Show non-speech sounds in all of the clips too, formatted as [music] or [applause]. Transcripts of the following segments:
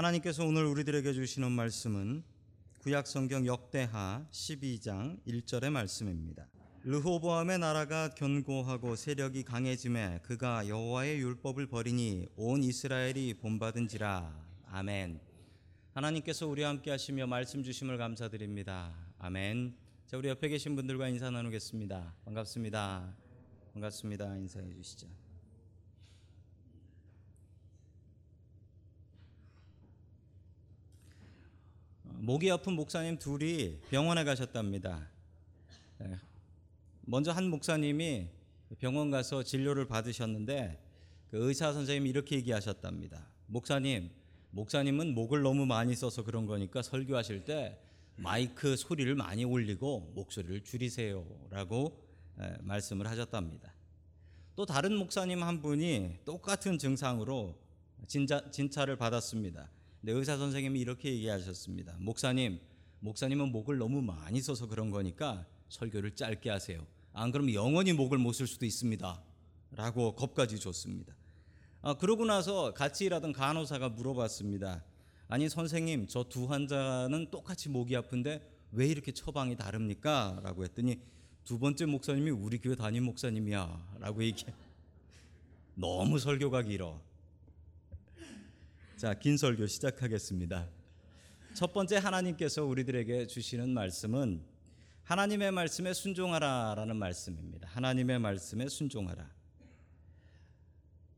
하나님께서 오늘 우리들에게 주시는 말씀은 구약 성경 역대하 12장 1절의 말씀입니다. 르호보암의 나라가 견고하고 세력이 강해짐에 그가 여호와의 율법을 버리니 온 이스라엘이 본받은지라. 아멘. 하나님께서 우리와 함께 하시며 말씀 주심을 감사드립니다. 아멘. 자, 우리 옆에 계신 분들과 인사 나누겠습니다. 반갑습니다. 반갑습니다. 인사해 주시죠. 목이 아픈 목사님 둘이 병원에 가셨답니다. 예. 먼저 한 목사님이 병원 가서 진료를 받으셨는데 그 의사 선생님이 이렇게 얘기하셨답니다. 목사님, 목사님은 목을 너무 많이 써서 그런 거니까 설교하실 때 마이크 소리를 많이 올리고 목소리를 줄이세요라고 예, 말씀을 하셨답니다. 또 다른 목사님 한 분이 똑같은 증상으로 진짜, 진찰을 받았습니다. 근데 의사 선생님이 이렇게 얘기하셨습니다. 목사님, 목사님은 목을 너무 많이 써서 그런 거니까 설교를 짧게 하세요. 안 그러면 영원히 목을 못 쓸 수도 있습니다. 라고 겁까지 줬습니다. 아, 그러고 나서 같이 일하던 간호사가 물어봤습니다. 아니 선생님, 저 두 환자는 똑같이 목이 아픈데 왜 이렇게 처방이 다릅니까? 라고 했더니 두 번째 목사님이 우리 교회 담임 목사님이야. 라고 얘기 너무 설교가 길어. 자, 긴 설교 시작하겠습니다. 첫 번째 하나님께서 우리들에게 주시는 말씀은 하나님의 말씀에 순종하라라는 말씀입니다. 하나님의 말씀에 순종하라.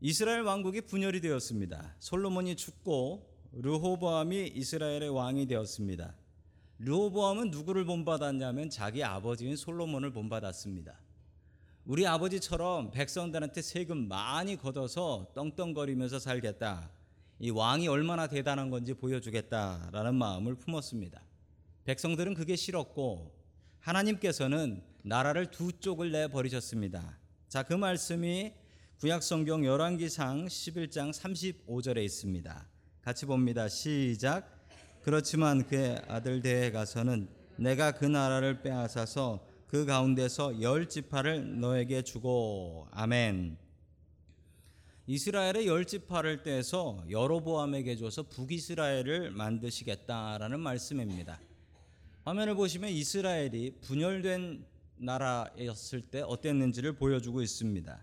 이스라엘 왕국이 분열이 되었습니다. 솔로몬이 죽고 르호보암이 이스라엘의 왕이 되었습니다. 르호보암은 누구를 본받았냐면 자기 아버지인 솔로몬을 본받았습니다. 우리 아버지처럼 백성들한테 세금 많이 걷어서 떵떵거리면서 살겠다. 이 왕이 얼마나 대단한 건지 보여주겠다라는 마음을 품었습니다. 백성들은 그게 싫었고 하나님께서는 나라를 두 쪽을 내 버리셨습니다. 자, 그 말씀이 구약 성경 열왕기상 11장 35절에 있습니다. 같이 봅니다. 시작. 그렇지만 그의 아들 대에 가서는 내가 그 나라를 빼앗아서 그 가운데서 열 지파를 너에게 주고 아멘. 이스라엘의 열 지파를 떼서 여로보암에게 줘서 북이스라엘을 만드시겠다라는 말씀입니다. 화면을 보시면 이스라엘이 분열된 나라였을 때 어땠는지를 보여주고 있습니다.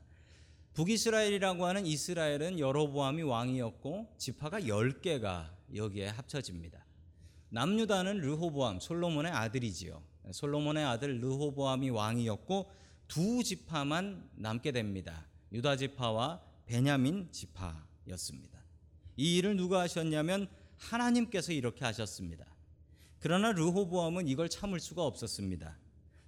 북이스라엘이라고 하는 이스라엘은 여로보암이 왕이었고 지파가 10개가 여기에 합쳐집니다. 남유다는 르호보암 솔로몬의 아들이지요. 솔로몬의 아들 르호보암이 왕이었고 두 지파만 남게 됩니다. 유다 지파와 베냐민 지파였습니다. 이 일을 누가 하셨냐면 하나님께서 이렇게 하셨습니다. 그러나 르호보암은 이걸 참을 수가 없었습니다.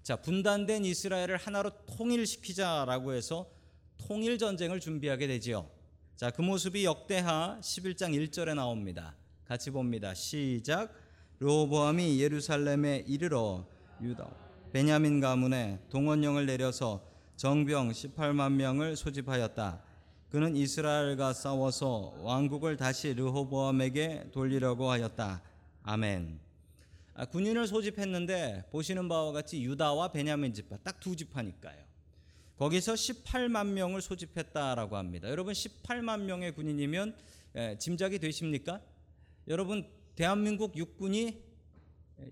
자, 분단된 이스라엘을 하나로 통일시키자라고 해서 통일 전쟁을 준비하게 되지요. 자, 그 모습이 역대하 11장 1절에 나옵니다. 같이 봅니다. 시작. 르호보암이 예루살렘에 이르러 유다 베냐민 가문에 동원령을 내려서 정병 18만 명을 소집하였다. 그는 이스라엘과 싸워서 왕국을 다시 르호보암에게 돌리려고 하였다. 아멘. 아, 군인을 소집했는데 보시는 바와 같이 유다와 베냐민 지파 딱두 지파니까요. 거기서 18만 명을 소집했다라고 합니다. 여러분 18만 명의 군인이면 예, 짐작이 되십니까? 여러분 대한민국 육군이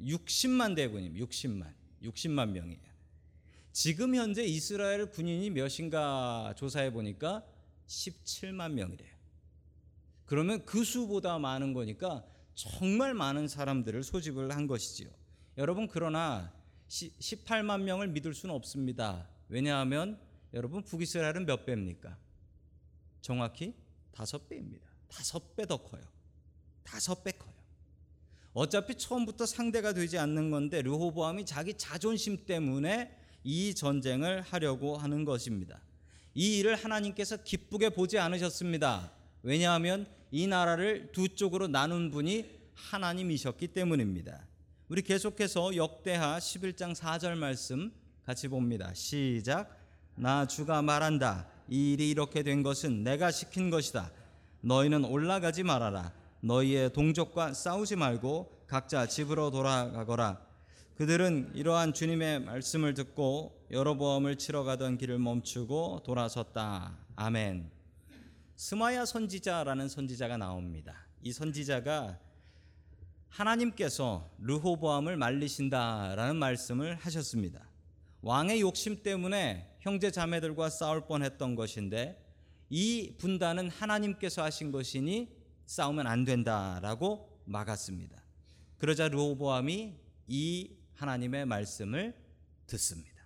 60만 대군임 60만 60만 명이에요. 지금 현재 이스라엘 군인이 몇인가 조사해 보니까 17만 명이래요. 그러면 그 수보다 많은 거니까 정말 많은 사람들을 소집을 한 것이지요. 여러분 그러나 18만 명을 믿을 수는 없습니다. 왜냐하면 여러분 북이스라엘은 몇 배입니까? 정확히 다섯 배입니다. 다섯 배 더 커요. 다섯 배 커요. 어차피 처음부터 상대가 되지 않는 건데 르호보암이 자기 자존심 때문에 이 전쟁을 하려고 하는 것입니다. 이 일을 하나님께서 기쁘게 보지 않으셨습니다. 왜냐하면 이 나라를 두 쪽으로 나눈 분이 하나님이셨기 때문입니다. 우리 계속해서 역대하 11장 4절 말씀 같이 봅니다. 시작. 나 주가 말한다. 이 일이 이렇게 된 것은 내가 시킨 것이다. 너희는 올라가지 말아라. 너희의 동족과 싸우지 말고 각자 집으로 돌아가거라. 그들은 이러한 주님의 말씀을 듣고 여로보암을 치러 가던 길을 멈추고 돌아섰다. 아멘. 스마야 선지자라는 선지자가 나옵니다. 이 선지자가 하나님께서 르호보암을 말리신다라는 말씀을 하셨습니다. 왕의 욕심 때문에 형제 자매들과 싸울 뻔했던 것인데 이 분단은 하나님께서 하신 것이니 싸우면 안 된다라고 막았습니다. 그러자 르호보암이 이 하나님의 말씀을 듣습니다.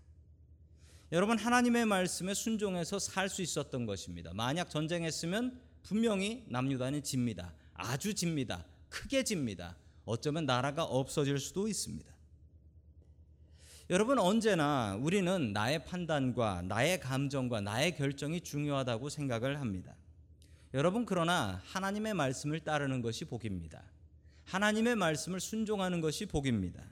여러분 하나님의 말씀에 순종해서 살 수 있었던 것입니다. 만약 전쟁했으면 분명히 남유다는 집니다. 아주 집니다. 크게 집니다. 어쩌면 나라가 없어질 수도 있습니다. 여러분 언제나 우리는 나의 판단과 나의 감정과 나의 결정이 중요하다고 생각을 합니다. 여러분 그러나 하나님의 말씀을 따르는 것이 복입니다. 하나님의 말씀을 순종하는 것이 복입니다.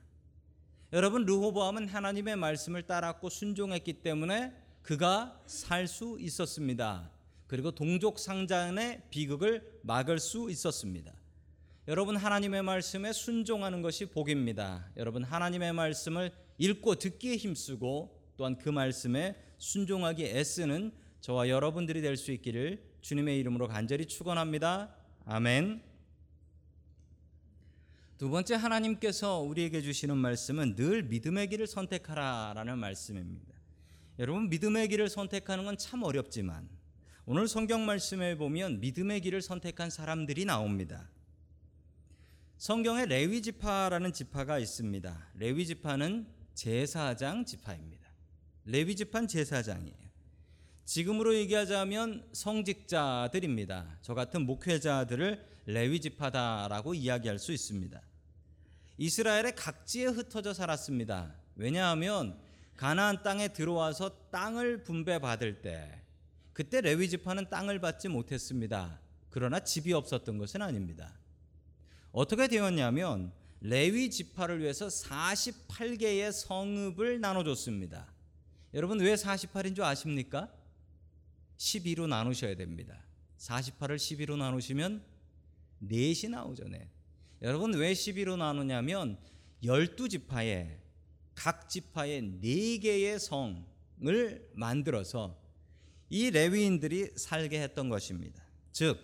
여러분 르호보암은 하나님의 말씀을 따랐고 순종했기 때문에 그가 살 수 있었습니다. 그리고 동족 상잔의 비극을 막을 수 있었습니다. 여러분 하나님의 말씀에 순종하는 것이 복입니다. 여러분 하나님의 말씀을 읽고 듣기에 힘쓰고 또한 그 말씀에 순종하기 애쓰는 저와 여러분들이 될 수 있기를 주님의 이름으로 간절히 축원합니다. 아멘. 두 번째 하나님께서 우리에게 주시는 말씀은 늘 믿음의 길을 선택하라라는 말씀입니다. 여러분 믿음의 길을 선택하는 건 참 어렵지만 오늘 성경 말씀에 보면 믿음의 길을 선택한 사람들이 나옵니다. 성경에 레위 지파라는 지파가 있습니다. 레위 지파는 제사장 지파입니다. 레위 지파는 제사장이에요. 지금으로 얘기하자면 성직자들입니다. 저 같은 목회자들을 레위 지파다라고 이야기할 수 있습니다. 이스라엘의 각지에 흩어져 살았습니다. 왜냐하면 가나안 땅에 들어와서 땅을 분배받을 때 그때 레위 지파는 땅을 받지 못했습니다. 그러나 집이 없었던 것은 아닙니다. 어떻게 되었냐면 레위 지파를 위해서 48개의 성읍을 나눠 줬습니다. 여러분 왜 48인 줄 아십니까? 12로 나누셔야 됩니다. 48을 12로 나누시면 넷이 나오죠. 넷. 여러분 왜 12로 나누냐면 12지파에 각 지파에 4개의 성을 만들어서 이 레위인들이 살게 했던 것입니다. 즉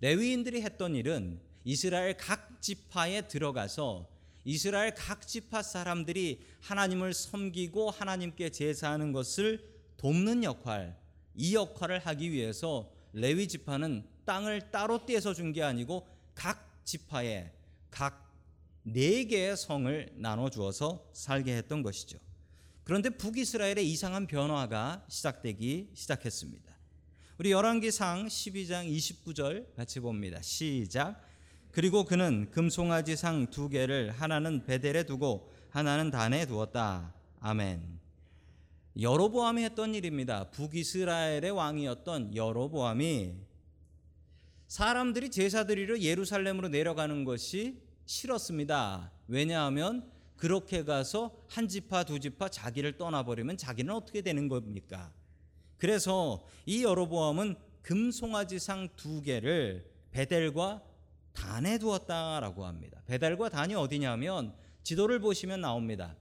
레위인들이 했던 일은 이스라엘 각 지파에 들어가서 이스라엘 각 지파 사람들이 하나님을 섬기고 하나님께 제사하는 것을 돕는 역할, 이 역할을 하기 위해서 레위 지파는 땅을 따로 떼서 준 게 아니고 각 지파에 각 네 개의 성을 나눠 주어서 살게 했던 것이죠. 그런데 북이스라엘의 이상한 변화가 시작되기 시작했습니다. 우리 열왕기상 12장 29절 같이 봅니다. 시작. 그리고 그는 금송아지 상 두 개를 하나는 베델에 두고 하나는 단에 두었다. 아멘. 여로보암이 했던 일입니다. 북이스라엘의 왕이었던 여로보암이 사람들이 제사 드리러 예루살렘으로 내려가는 것이 싫었습니다. 왜냐하면 그렇게 가서 한 지파 두 지파 자기를 떠나버리면 자기는 어떻게 되는 겁니까? 그래서 이 여로보암은 금송아지상 두 개를 베델과 단에 두었다라고 합니다. 베델과 단이 어디냐면 지도를 보시면 나옵니다.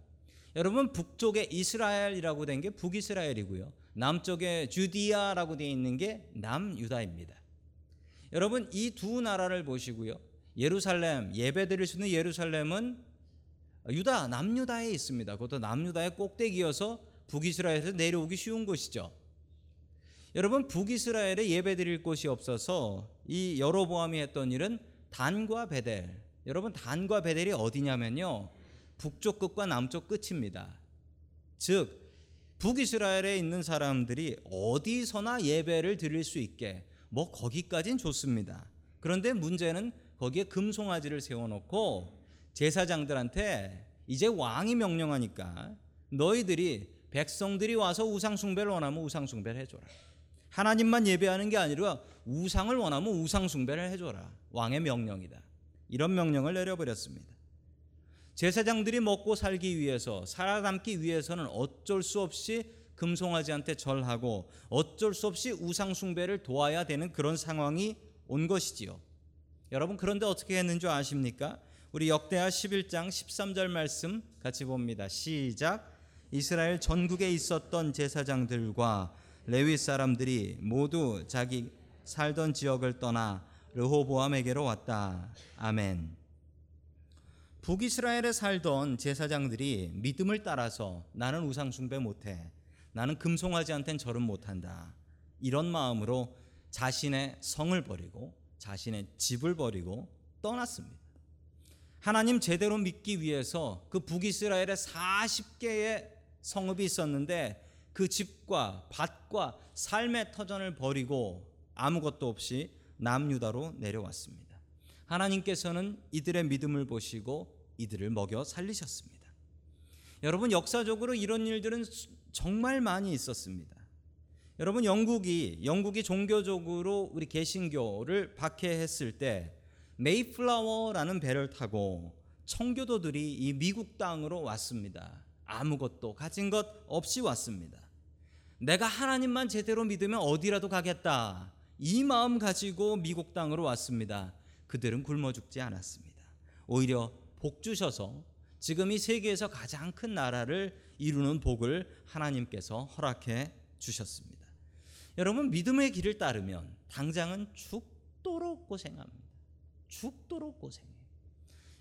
여러분 북쪽에 이스라엘이라고 된 게 북이스라엘이고요. 남쪽에 주디아라고 되어 있는 게 남유다입니다. 여러분 이 두 나라를 보시고요. 예루살렘 예배드릴 수 있는 예루살렘은 유다 남유다에 있습니다. 그것도 남유다의 꼭대기여서 북이스라엘에서 내려오기 쉬운 곳이죠. 여러분 북이스라엘에 예배드릴 곳이 없어서 이 여로보암이 했던 일은 단과 베델. 여러분 단과 베델이 어디냐면요. 북쪽 끝과 남쪽 끝입니다. 즉 북이스라엘에 있는 사람들이 어디서나 예배를 드릴 수 있게 뭐 거기까진 좋습니다. 그런데 문제는 거기에 금송아지를 세워놓고 제사장들한테 이제 왕이 명령하니까 너희들이 백성들이 와서 우상숭배를 원하면 우상숭배를 해줘라. 하나님만 예배하는 게 아니라 우상을 원하면 우상숭배를 해줘라. 왕의 명령이다. 이런 명령을 내려버렸습니다. 제사장들이 먹고 살기 위해서 살아남기 위해서는 어쩔 수 없이 금송아지한테 절하고 어쩔 수 없이 우상 숭배를 도와야 되는 그런 상황이 온 것이지요. 여러분 그런데 어떻게 했는 줄 아십니까? 우리 역대하 11장 13절 말씀 같이 봅니다. 시작. 이스라엘 전국에 있었던 제사장들과 레위 사람들이 모두 자기 살던 지역을 떠나 르호보암에게로 왔다. 아멘. 북이스라엘에 살던 제사장들이 믿음을 따라서 나는 우상 숭배 못해. 나는 금송하지 않된 절은 못한다. 이런 마음으로 자신의 성을 버리고 자신의 집을 버리고 떠났습니다. 하나님 제대로 믿기 위해서 그 북이스라엘에 40개의 성읍이 있었는데 그 집과 밭과 삶의 터전을 버리고 아무것도 없이 남유다로 내려왔습니다. 하나님께서는 이들의 믿음을 보시고 이들을 먹여 살리셨습니다. 여러분 역사적으로 이런 일들은 정말 많이 있었습니다. 여러분 영국이 영국이 종교적으로 우리 개신교를 박해했을 때 메이플라워라는 배를 타고 청교도들이 이 미국 땅으로 왔습니다. 아무것도 가진 것 없이 왔습니다. 내가 하나님만 제대로 믿으면 어디라도 가겠다. 이 마음 가지고 미국 땅으로 왔습니다. 그들은 굶어 죽지 않았습니다. 오히려 복 주셔서 지금 이 세계에서 가장 큰 나라를 이루는 복을 하나님께서 허락해 주셨습니다. 여러분 믿음의 길을 따르면 당장은 죽도록 고생합니다. 죽도록 고생해요.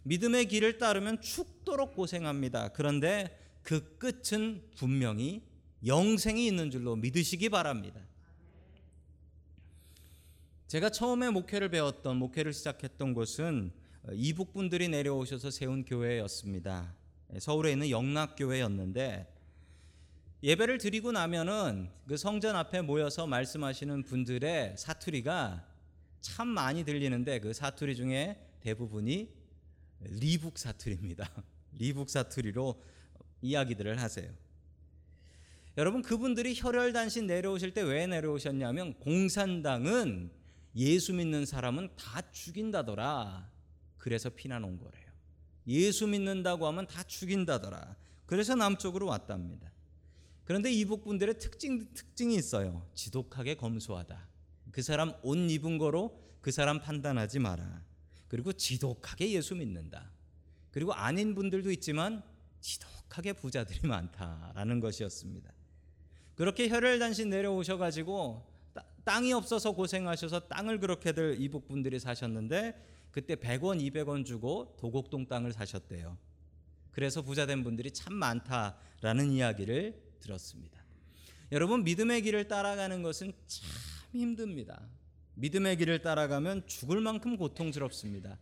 믿음의 길을 따르면 죽도록 고생합니다. 그런데 그 끝은 분명히 영생이 있는 줄로 믿으시기 바랍니다. 제가 처음에 목회를 배웠던 목회를 시작했던 곳은 이북 분들이 내려오셔서 세운 교회였습니다. 서울에 있는 영락교회였는데 예배를 드리고 나면은 그 성전 앞에 모여서 말씀하시는 분들의 사투리가 참 많이 들리는데 그 사투리 중에 대부분이 리북 사투리입니다. [laughs] 리북 사투리로 이야기들을 하세요. 여러분 그분들이 혈혈단신 내려오실 때 왜 내려오셨냐면 공산당은 예수 믿는 사람은 다 죽인다더라. 그래서 피난 온 거래요. 예수 믿는다고 하면 다 죽인다더라. 그래서 남쪽으로 왔답니다. 그런데 이북 분들의 특징 특징이 있어요. 지독하게 검소하다. 그 사람 옷 입은 거로 그 사람 판단하지 마라. 그리고 지독하게 예수 믿는다. 그리고 아닌 분들도 있지만 지독하게 부자들이 많다라는 것이었습니다. 그렇게 혈혈 단신 내려오셔 가지고 땅이 없어서 고생하셔서 땅을 그렇게들 이북 분들이 사셨는데 그때 100원, 200원 주고 도곡동 땅을 사셨대요. 그래서 부자 된 분들이 참 많다라는 이야기를 들었습니다. 여러분 믿음의 길을 따라가는 것은 참 힘듭니다. 믿음의 길을 따라가면 죽을 만큼 고통스럽습니다.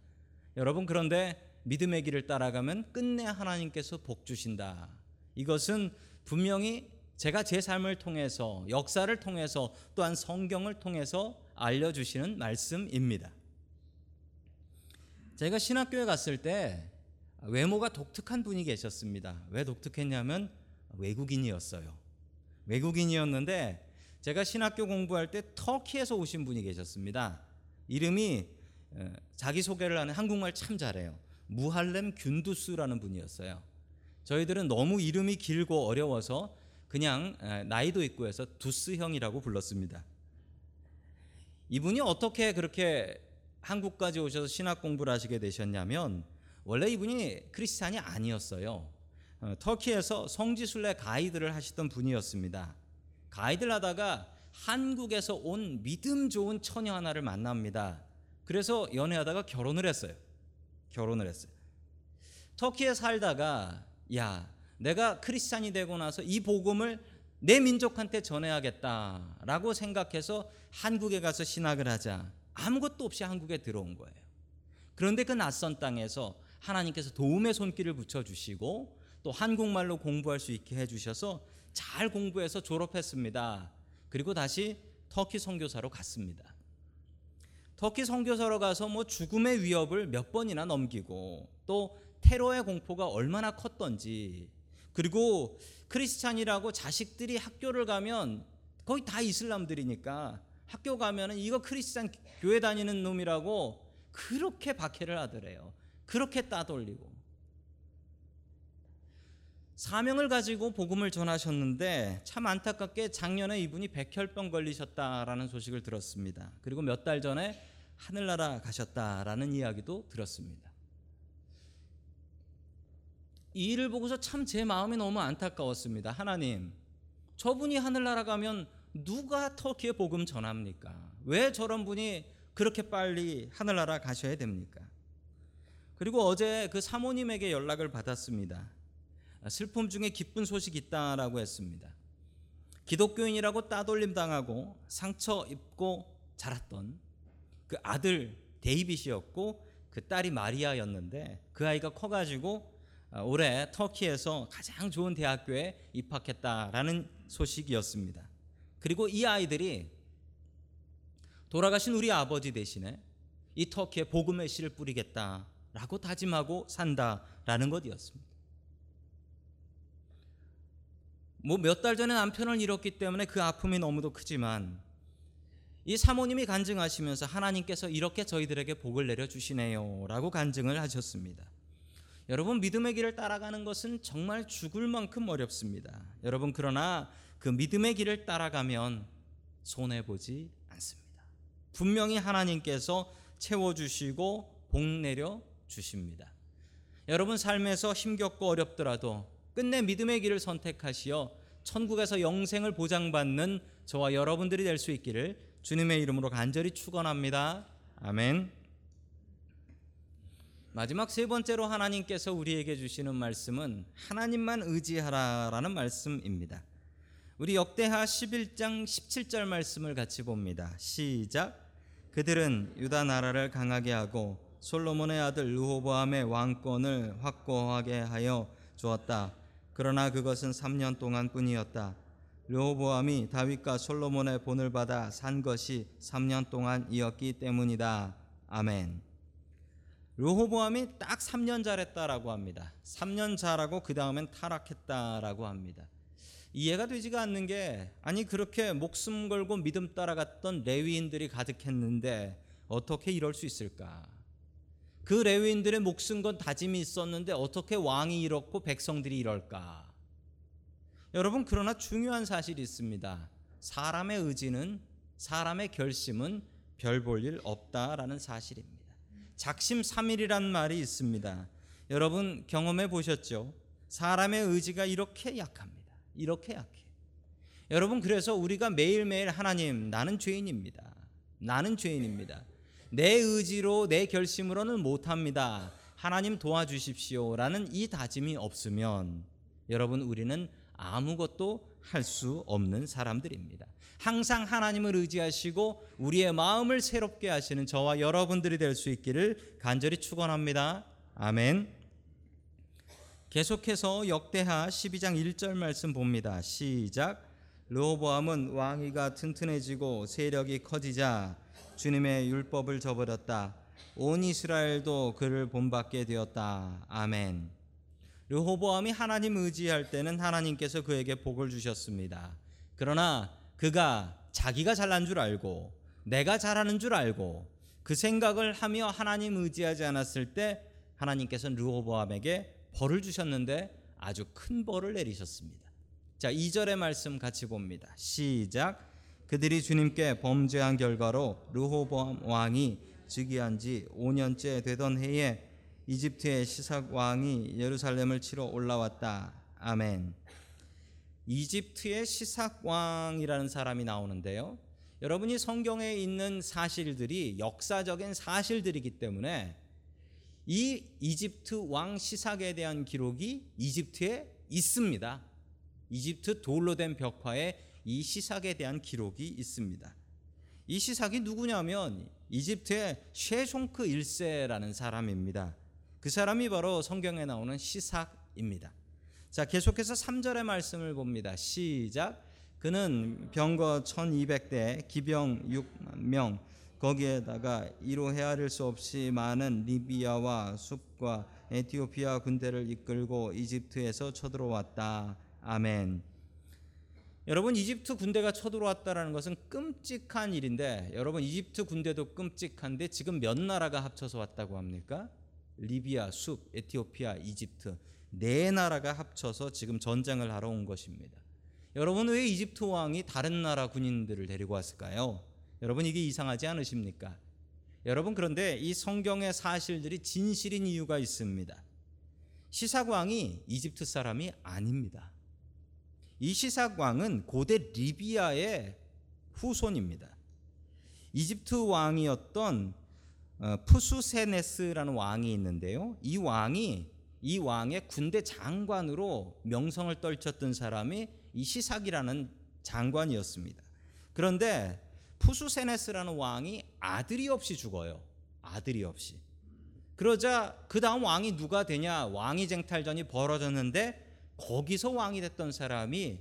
여러분 그런데 믿음의 길을 따라가면 끝내 하나님께서 복 주신다. 이것은 분명히 제가 제 삶을 통해서 역사를 통해서 또한 성경을 통해서 알려 주시는 말씀입니다. 제가 신학교에 갔을 때 외모가 독특한 분이 계셨습니다. 왜 독특했냐면 외국인이었어요. 외국인이었는데 제가 신학교 공부할 때 터키에서 오신 분이 계셨습니다. 이름이 자기 소개를 하는 한국말 참 잘해요. 무할렘 균두스라는 분이었어요. 저희들은 너무 이름이 길고 어려워서 그냥 나이도 있고 해서 두스 형이라고 불렀습니다. 이분이 어떻게 그렇게 한국까지 오셔서 신학 공부를 하시게 되셨냐면 원래 이분이 크리스찬이 아니었어요. 어, 터키에서 성지순례 가이드를 하시던 분이었습니다. 가이드를 하다가 한국에서 온 믿음 좋은 처녀 하나를 만납니다. 그래서 연애하다가 결혼을 했어요. 결혼을 했어요. 터키에 살다가 야, 내가 크리스찬이 되고 나서 이 복음을 내 민족한테 전해야겠다라고 생각해서 한국에 가서 신학을 하자. 아무것도 없이 한국에 들어온 거예요. 그런데 그 낯선 땅에서 하나님께서 도움의 손길을 붙여 주시고 또 한국말로 공부할 수 있게 해 주셔서 잘 공부해서 졸업했습니다. 그리고 다시 터키 선교사로 갔습니다. 터키 선교사로 가서 뭐 죽음의 위협을 몇 번이나 넘기고 또 테러의 공포가 얼마나 컸던지 그리고 크리스찬이라고 자식들이 학교를 가면 거의 다 이슬람들이니까 학교 가면은 이거 크리스찬 교회 다니는 놈이라고 그렇게 박해를 하더래요. 그렇게 따돌리고 사명을 가지고 복음을 전하셨는데 참 안타깝게 작년에 이분이 백혈병 걸리셨다라는 소식을 들었습니다. 그리고 몇 달 전에 하늘나라 가셨다라는 이야기도 들었습니다. 이 일을 보고서 참 제 마음이 너무 안타까웠습니다. 하나님, 저분이 하늘나라 가면 누가 터키에 복음 전합니까? 왜 저런 분이 그렇게 빨리 하늘나라 가셔야 됩니까? 그리고 어제 그 사모님에게 연락을 받았습니다. 슬픔 중에 기쁜 소식이 있다라고 했습니다. 기독교인이라고 따돌림 당하고 상처 입고 자랐던 그 아들 데이빗이었고 그 딸이 마리아였는데 그 아이가 커가지고 올해 터키에서 가장 좋은 대학교에 입학했다라는 소식이었습니다. 그리고 이 아이들이 돌아가신 우리 아버지 대신에 이 터키에 복음의 씨를 뿌리겠다라고 다짐하고 산다라는 것이었습니다. 뭐 몇 달 전에 남편을 잃었기 때문에 그 아픔이 너무도 크지만 이 사모님이 간증하시면서 하나님께서 이렇게 저희들에게 복을 내려 주시네요라고 간증을 하셨습니다. 여러분 믿음의 길을 따라가는 것은 정말 죽을 만큼 어렵습니다. 여러분 그러나 그 믿음의 길을 따라가면 손해 보지 않습니다. 분명히 하나님께서 채워 주시고 복 내려 주십니다. 여러분 삶에서 힘겹고 어렵더라도 끝내 믿음의 길을 선택하시어 천국에서 영생을 보장받는 저와 여러분들이 될 수 있기를 주님의 이름으로 간절히 축원합니다. 아멘. 마지막 세 번째로 하나님께서 우리에게 주시는 말씀은 하나님만 의지하라라는 말씀입니다. 우리 역대하 11장 17절 말씀을 같이 봅니다. 시작. 그들은 유다 나라를 강하게 하고 솔로몬의 아들 르호보암의 왕권을 확고하게 하여 주었다. 그러나 그것은 3년 동안뿐이었다. 르호보암이 다윗과 솔로몬의 본을 받아 산 것이 3년 동안이었기 때문이다. 아멘. 르호보암이 딱 3년 잘했다라고 합니다. 3년 잘하고 그 다음엔 타락했다라고 합니다. 이해가 되지가 않는 게 아니 그렇게 목숨 걸고 믿음 따라갔던 레위인들이 가득했는데 어떻게 이럴 수 있을까? 그 레위인들의 목숨 건 다짐이 있었는데 어떻게 왕이 이렇고 백성들이 이럴까? 여러분 그러나 중요한 사실이 있습니다. 사람의 의지는 사람의 결심은 별 볼 일 없다라는 사실입니다. 작심삼일이란 말이 있습니다. 여러분 경험해 보셨죠? 사람의 의지가 이렇게 약합니다. 이렇게 약해. 여러분 그래서 우리가 매일매일 하나님 나는 죄인입니다. 나는 죄인입니다. 내 의지로 내 결심으로는 못합니다. 하나님 도와주십시오라는 이 다짐이 없으면 여러분 우리는 아무것도 할 수 없는 사람들입니다. 항상 하나님을 의지하시고 우리의 마음을 새롭게 하시는 저와 여러분들이 될 수 있기를 간절히 축원합니다. 아멘. 계속해서 역대하 12장 1절 말씀 봅니다. 시작. 르호보암은 왕위가 튼튼해지고 세력이 커지자 주님의 율법을 저버렸다. 온 이스라엘도 그를 본받게 되었다. 아멘. 르호보암이 하나님 의지할 때는 하나님께서 그에게 복을 주셨습니다. 그러나 그가 자기가 잘난 줄 알고 내가 잘하는 줄 알고 그 생각을 하며 하나님 의지하지 않았을 때 하나님께서는 르호보암에게 벌을 주셨는데 아주 큰 벌을 내리셨습니다. 자, 2절의 말씀 같이 봅니다. 시작. 그들이 주님께 범죄한 결과로 르호보암 왕이 즉위한 지 5년째 되던 해에 이집트의 시삭 왕이 예루살렘을 치러 올라왔다. 아멘. 이집트의 시삭 왕이라는 사람이 나오는데요. 여러분이 성경에 있는 사실들이 역사적인 사실들이기 때문에 이 이집트 왕 시삭에 대한 기록이 이집트에 있습니다. 이집트 돌로 된 벽화에 이 시삭에 대한 기록이 있습니다. 이 시삭이 누구냐면 이집트의 쉐송크 1세라는 사람입니다. 그 사람이 바로 성경에 나오는 시삭입니다. 자, 계속해서 3절의 말씀을 봅니다. 시작. 그는 병거 1200대, 기병 6만 명, 거기에다가 이로 헤아릴 수 없이 많은 리비아와 숲과 에티오피아 군대를 이끌고 이집트에서 쳐들어왔다. 아멘. 여러분 이집트 군대가 쳐들어왔다라는 것은 끔찍한 일인데 여러분 이집트 군대도 끔찍한데 지금 몇 나라가 합쳐서 왔다고 합니까? 리비아, 숲, 에티오피아, 이집트 네 나라가 합쳐서 지금 전쟁을 하러 온 것입니다. 여러분 왜 이집트 왕이 다른 나라 군인들을 데리고 왔을까요? 여러분 이게 이상하지 않으십니까? 여러분 그런데 이 성경의 사실들이 진실인 이유가 있습니다. 시삭 왕이 이집트 사람이 아닙니다. 이 시삭 왕은 고대 리비아의 후손입니다. 이집트 왕이었던 어, 푸수세네스라는 왕이 있는데요. 이 왕이 이 왕의 군대 장관으로 명성을 떨쳤던 사람이 이 시삭이라는 장관이었습니다. 그런데 푸수세네스라는 왕이 아들이 없이 죽어요. 아들이 없이. 그러자 그 다음 왕이 누가 되냐 왕위 쟁탈전이 벌어졌는데 거기서 왕이 됐던 사람이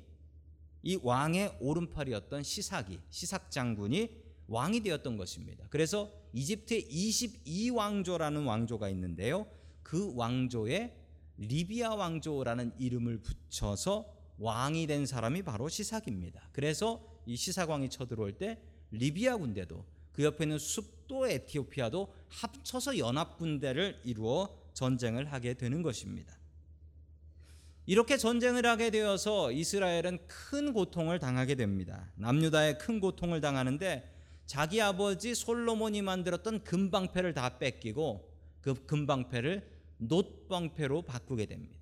이 왕의 오른팔이었던 시삭이 시삭 장군이 왕이 되었던 것입니다. 그래서 이집트의 22왕조라는 왕조가 있는데요. 그 왕조에 리비아 왕조라는 이름을 붙여서 왕이 된 사람이 바로 시삭입니다. 그래서 이 시삭 왕이 쳐들어올 때 리비아 군대도 그 옆에 있는 숲도 에티오피아도 합쳐서 연합 군대를 이루어 전쟁을 하게 되는 것입니다. 이렇게 전쟁을 하게 되어서 이스라엘은 큰 고통을 당하게 됩니다. 남유다에 큰 고통을 당하는데 자기 아버지 솔로몬이 만들었던 금방패를 다 뺏기고 그 금방패를 놋방패로 바꾸게 됩니다.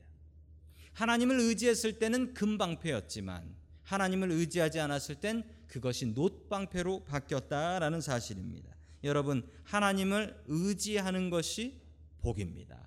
하나님을 의지했을 때는 금방패였지만 하나님을 의지하지 않았을 땐 그것이 놋방패로 바뀌었다라는 사실입니다. 여러분 하나님을 의지하는 것이 복입니다.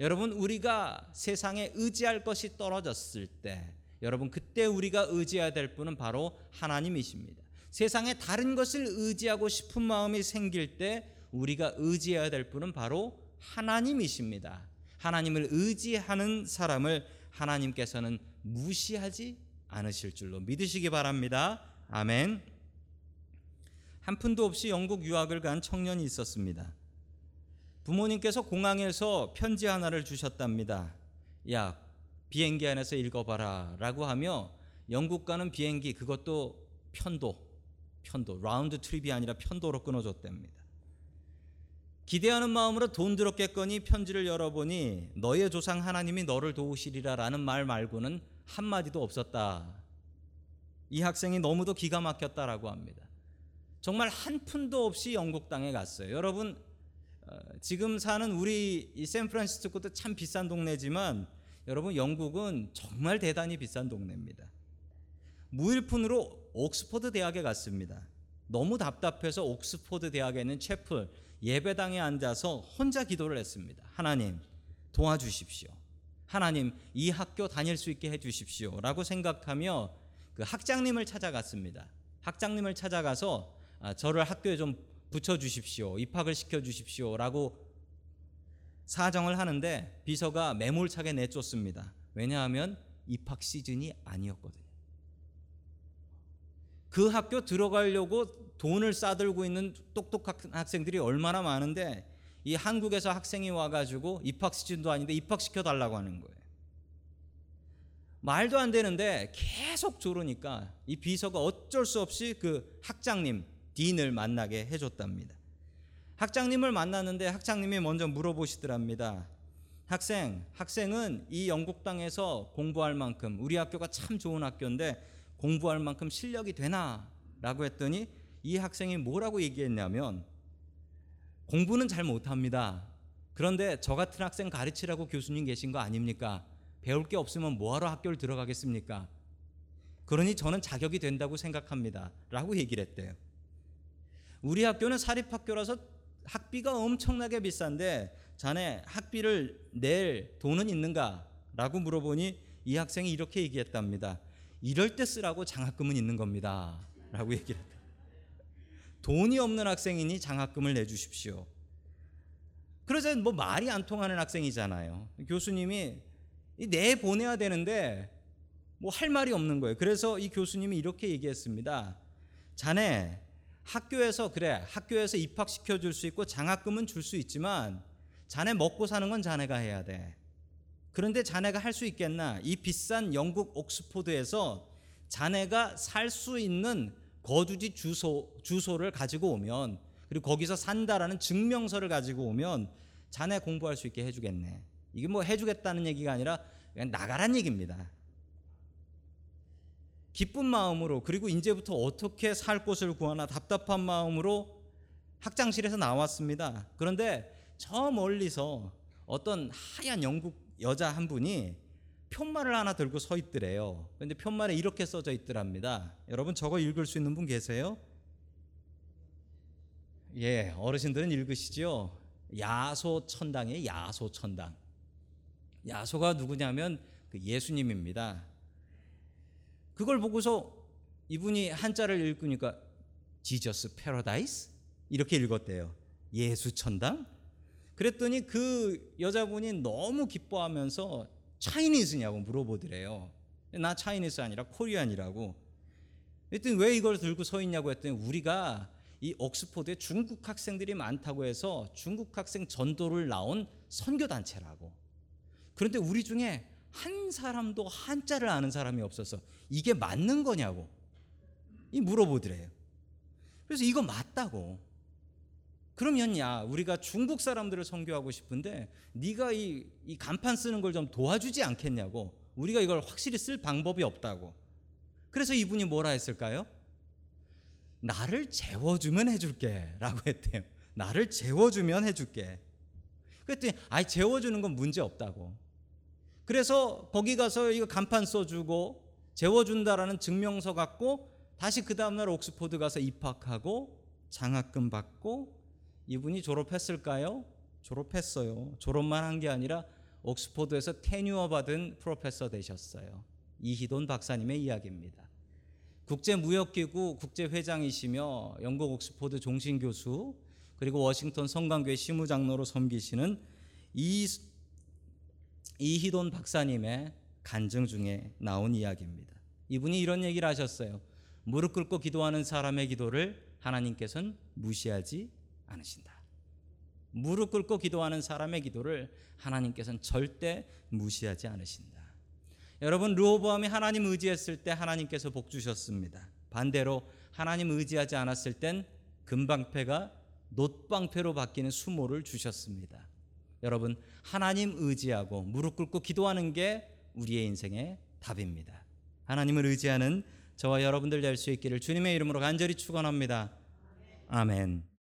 여러분 우리가 세상에 의지할 것이 떨어졌을 때 여러분 그때 우리가 의지해야 될 분은 바로 하나님이십니다. 세상에 다른 것을 의지하고 싶은 마음이 생길 때 우리가 의지해야 될 분은 바로 하나님이십니다. 하나님을 의지하는 사람을 하나님께서는 무시하지 않으실 줄로 믿으시기 바랍니다. 아멘. 한 푼도 없이 영국 유학을 간 청년이 있었습니다. 부모님께서 공항에서 편지 하나를 주셨답니다. 야, 비행기 안에서 읽어봐라 라고 하며 영국 가는 비행기 그것도 편도, 편도, 라운드 트립이 아니라 편도로 끊어줬답니다. 기대하는 마음으로 돈 들었겠거니 편지를 열어보니 너의 조상 하나님이 너를 도우시리라 라는 말 말고는 한마디도 없었다. 이 학생이 너무도 기가 막혔다라고 합니다. 정말 한 푼도 없이 영국 땅에 갔어요. 여러분 어, 지금 사는 우리 이 샌프란시스코도 참 비싼 동네지만 여러분 영국은 정말 대단히 비싼 동네입니다. 무일푼으로 옥스퍼드 대학에 갔습니다. 너무 답답해서 옥스퍼드 대학에 있는 채플 예배당에 앉아서 혼자 기도를 했습니다. 하나님 도와주십시오. 하나님 이 학교 다닐 수 있게 해 주십시오라고 생각하며 그 학장님을 찾아갔습니다. 학장님을 찾아가서 아, 저를 학교에 좀 붙여 주십시오. 입학을 시켜 주십시오라고 사정을 하는데 비서가 매몰차게 내쫓습니다. 왜냐하면 입학 시즌이 아니었거든요. 그 학교 들어가려고 돈을 싸들고 있는 똑똑한 학생들이 얼마나 많은데 이 한국에서 학생이 와가지고 입학 시즌도 아닌데 입학시켜 달라고 하는 거예요. 말도 안 되는데 계속 조르니까 이 비서가 어쩔 수 없이 그 학장님 딘을 만나게 해줬답니다. 학장님을 만났는데 학장님이 먼저 물어보시더랍니다. 학생, 학생은 이 영국 땅에서 공부할 만큼 우리 학교가 참 좋은 학교인데 공부할 만큼 실력이 되나? 라고 했더니 이 학생이 뭐라고 얘기했냐면 공부는 잘 못합니다. 그런데 저 같은 학생 가르치라고 교수님 계신 거 아닙니까? 배울 게 없으면 뭐하러 학교를 들어가겠습니까? 그러니 저는 자격이 된다고 생각합니다. 라고 얘기를 했대요. 우리 학교는 사립학교라서 학비가 엄청나게 비싼데 자네 학비를 낼 돈은 있는가? 라고 물어보니 이 학생이 이렇게 얘기했답니다. 이럴 때 쓰라고 장학금은 있는 겁니다. 라고 얘기를 했다. 돈이 없는 학생이니 장학금을 내주십시오. 그러자 뭐 말이 안 통하는 학생이잖아요. 교수님이 내 보내야 되는데 뭐 할 말이 없는 거예요. 그래서 이 교수님이 이렇게 얘기했습니다. 자네 학교에서 그래 학교에서 입학시켜 줄 수 있고 장학금은 줄 수 있지만 자네 먹고 사는 건 자네가 해야 돼. 그런데 자네가 할 수 있겠나? 이 비싼 영국 옥스포드에서 자네가 살 수 있는 거주지 주소 주소를 가지고 오면 그리고 거기서 산다라는 증명서를 가지고 오면 자네 공부할 수 있게 해주겠네. 이게 뭐 해주겠다는 얘기가 아니라 그냥 나가란 얘기입니다. 기쁜 마음으로 그리고 이제부터 어떻게 살 곳을 구하나 답답한 마음으로 학장실에서 나왔습니다. 그런데 저 멀리서 어떤 하얀 영국 여자 한 분이 편말을 하나 들고 서 있더래요. 근데 편말에 이렇게 써져 있더랍니다. 여러분 저거 읽을 수 있는 분 계세요? 예, 어르신들은 읽으시죠. 야소천당의 야소천당. 야소가 누구냐면 그 예수님입니다. 그걸 보고서 이분이 한자를 읽으니까 지저스 패러다이스 이렇게 읽었대요. 예수 천당. 그랬더니 그 여자분이 너무 기뻐하면서 차이니스냐고 물어보더래요. 나 차이니스 아니라 코리안이라고. 그랬더니 왜 이걸 들고 서 있냐고 했더니 우리가 이 옥스포드에 중국 학생들이 많다고 해서 중국 학생 전도를 나온 선교 단체라고. 그런데 우리 중에 한 사람도 한자를 아는 사람이 없어서 이게 맞는 거냐고 이 물어보더래요. 그래서 이거 맞다고. 그러면 야 우리가 중국 사람들을 선교하고 싶은데 네가 이, 이 간판 쓰는 걸 좀 도와주지 않겠냐고. 우리가 이걸 확실히 쓸 방법이 없다고. 그래서 이분이 뭐라 했을까요? 나를 재워주면 해줄게 라고 했대요. 나를 재워주면 해줄게. 그랬더니 아이 재워주는 건 문제 없다고. 그래서 거기 가서 이거 간판 써주고 재워준다라는 증명서 갖고 다시 그 다음날 옥스포드 가서 입학하고 장학금 받고 이분이 졸업했을까요? 졸업했어요. 졸업만 한 게 아니라 옥스포드에서 테뉴어 받은 프로페서 되셨어요. 이희돈 박사님의 이야기입니다. 국제무역기구 국제회장이시며 영국 옥스포드 종신교수 그리고 워싱턴 성강교회 시무장로로 섬기시는 이 이희돈 박사님의 간증 중에 나온 이야기입니다. 이분이 이런 얘기를 하셨어요. 무릎 꿇고 기도하는 사람의 기도를 하나님께서는 무시하지 않으신다. 무릎 꿇고 기도하는 사람의 기도를 하나님께서는 절대 무시하지 않으신다. 여러분 르호보암이 하나님 의지했을 때 하나님께서 복 주셨습니다. 반대로 하나님 의지하지 않았을 땐 금방패가 놋방패로 바뀌는 수모를 주셨습니다. 여러분 하나님 의지하고 무릎 꿇고 기도하는 게 우리의 인생의 답입니다. 하나님을 의지하는 저와 여러분들 될 수 있기를 주님의 이름으로 간절히 축원합니다. 아멘.